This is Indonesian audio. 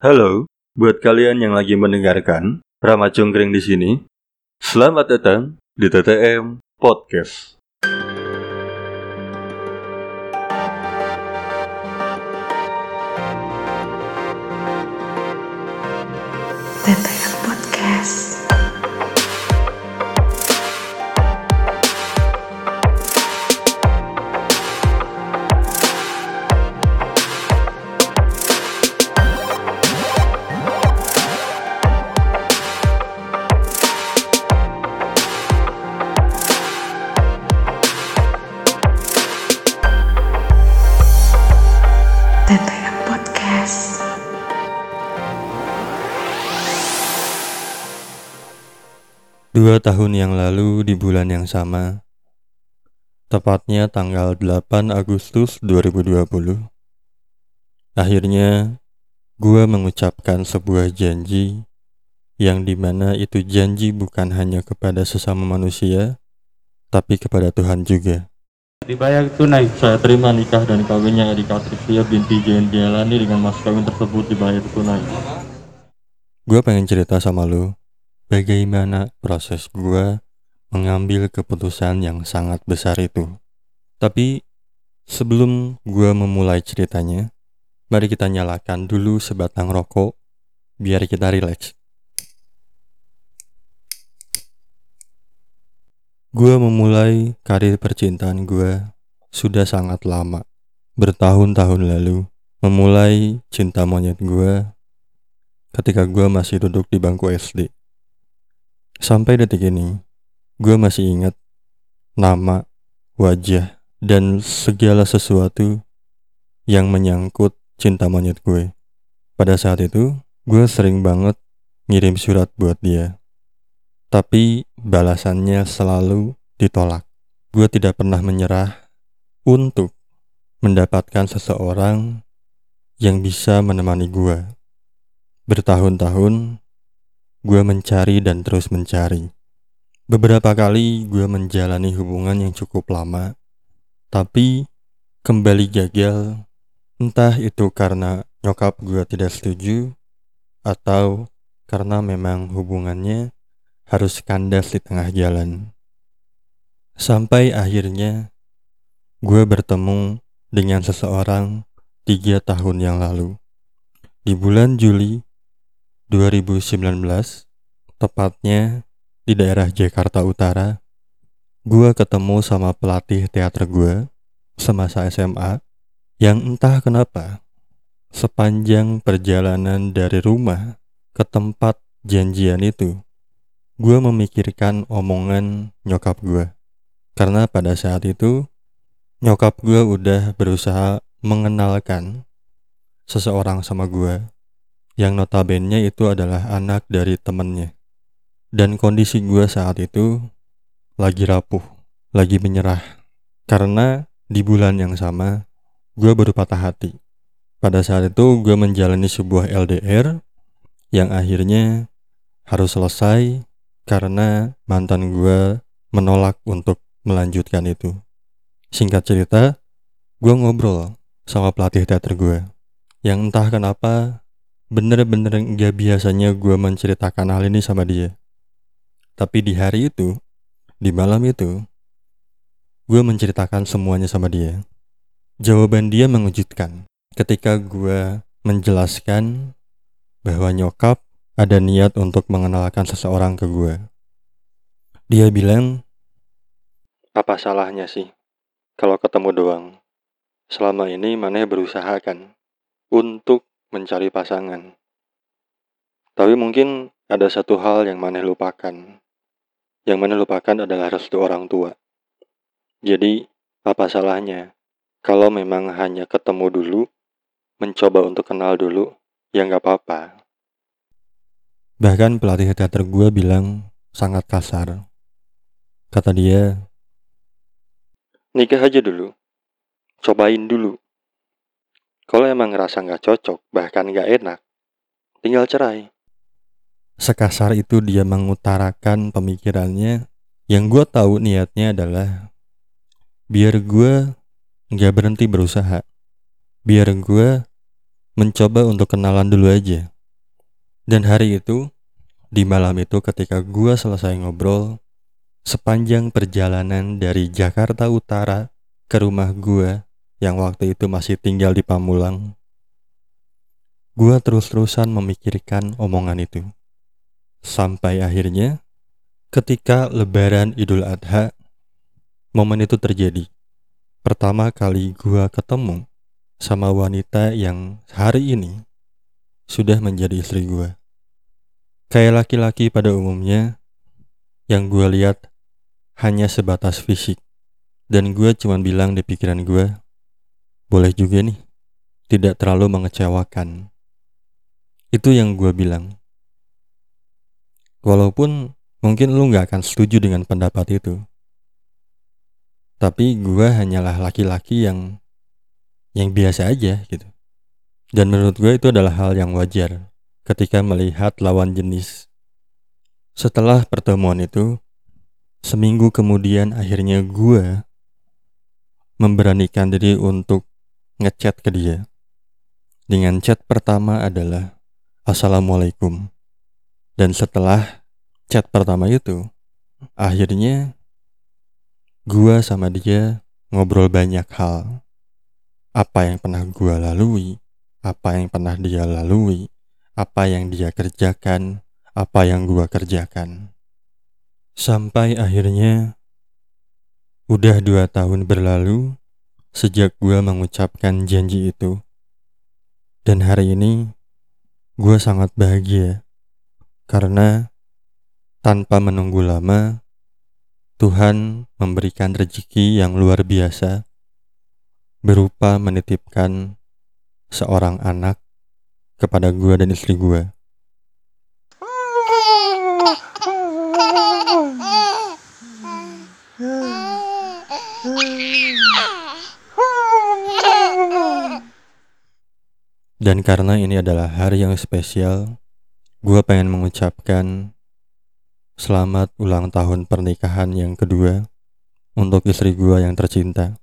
Halo, buat kalian yang lagi mendengarkan Rama di sini. Selamat datang di TTM Podcast. Dua tahun yang lalu di bulan yang sama, tepatnya tanggal 8 Agustus 2020, akhirnya gua mengucapkan sebuah janji yang di mana itu janji bukan hanya kepada sesama manusia, tapi kepada Tuhan juga. Dibayar tunai. Saya terima nikah dan kawinnya Erika Trivia binti Jain Dialani dengan mas kawin tersebut dibayar tunai. Gue pengen cerita sama lu bagaimana proses gue mengambil keputusan yang sangat besar itu. Tapi sebelum gue memulai ceritanya, mari kita nyalakan dulu sebatang rokok biar kita rileks. Gue memulai karir percintaan gue sudah sangat lama, bertahun-tahun lalu. Memulai cinta monyet gue ketika gue masih duduk di bangku SD. Sampai detik ini, gue masih ingat nama, wajah, dan segala sesuatu yang menyangkut cinta monyet gue. Pada saat itu, gue sering banget ngirim surat buat dia. Tapi balasannya selalu ditolak. Gue tidak pernah menyerah untuk mendapatkan seseorang yang bisa menemani gue. Bertahun-tahun, gue mencari dan terus mencari. Beberapa kali gue menjalani hubungan yang cukup lama, tapi kembali gagal. Entah itu karena nyokap gue tidak setuju, atau karena memang hubungannya harus kandas di tengah jalan. Sampai akhirnya gue bertemu dengan seseorang tiga tahun yang lalu. Di bulan Juli 2019, tepatnya di daerah Jakarta Utara, gue ketemu sama pelatih teater gue semasa SMA yang entah kenapa sepanjang perjalanan dari rumah ke tempat janjian itu gue memikirkan omongan nyokap gue. Karena pada saat itu, nyokap gue udah berusaha mengenalkan seseorang sama gue, yang notabene itu adalah anak dari temennya. Dan kondisi gue saat itu lagi rapuh, lagi menyerah. Karena di bulan yang sama, gue baru patah hati. Pada saat itu gue menjalani sebuah LDR yang akhirnya harus selesai karena mantan gue menolak untuk melanjutkan itu. Singkat cerita, gue ngobrol sama pelatih teater gue. Yang entah kenapa, bener-bener gak biasanya gue menceritakan hal ini sama dia. Tapi di hari itu, di malam itu, gue menceritakan semuanya sama dia. Jawaban dia mengejutkan ketika gue menjelaskan bahwa nyokap ada niat untuk mengenalkan seseorang ke gue. Dia bilang, apa salahnya sih kalau ketemu doang? Selama ini Maneh berusaha kan untuk mencari pasangan. Tapi mungkin ada satu hal yang Maneh lupakan. Yang Maneh lupakan adalah restu orang tua. Jadi, apa salahnya kalau memang hanya ketemu dulu, mencoba untuk kenal dulu, ya nggak apa-apa. Bahkan pelatih teater gue bilang sangat kasar. Kata dia, nikah aja dulu, cobain dulu. Kalau emang ngerasa nggak cocok, bahkan nggak enak, tinggal cerai. Sekasar itu dia mengutarakan pemikirannya yang gue tahu niatnya adalah biar gue nggak berhenti berusaha. Biar gue mencoba untuk kenalan dulu aja. Dan hari itu, di malam itu ketika gua selesai ngobrol, sepanjang perjalanan dari Jakarta Utara ke rumah gua yang waktu itu masih tinggal di Pamulang, gua terus-terusan memikirkan omongan itu. Sampai akhirnya, ketika lebaran Idul Adha, momen itu terjadi. Pertama kali gua ketemu sama wanita yang hari ini sudah menjadi istri gua. Kayak laki-laki pada umumnya, yang gua lihat hanya sebatas fisik. Dan gua cuma bilang di pikiran gua, boleh juga nih, tidak terlalu mengecewakan. Itu yang gua bilang. Walaupun mungkin lu nggak akan setuju dengan pendapat itu. Tapi gua hanyalah laki-laki yang yang biasa aja gitu. Dan menurut gue itu adalah hal yang wajar ketika melihat lawan jenis. Setelah pertemuan itu, seminggu kemudian akhirnya gue memberanikan diri untuk ngechat ke dia. Dengan chat pertama adalah Assalamualaikum. Dan setelah chat pertama itu, akhirnya gue sama dia ngobrol banyak hal. Apa yang pernah gue lalui, apa yang pernah dia lalui, apa yang dia kerjakan, apa yang gua kerjakan. Sampai akhirnya udah dua tahun berlalu sejak gua mengucapkan janji itu. Dan hari ini gua sangat bahagia karena tanpa menunggu lama Tuhan memberikan rezeki yang luar biasa berupa menitipkan seorang anak kepada gue dan istri gue. Dan karena ini adalah hari yang spesial, gue pengen mengucapkan selamat ulang tahun pernikahan yang kedua untuk istri gue yang tercinta.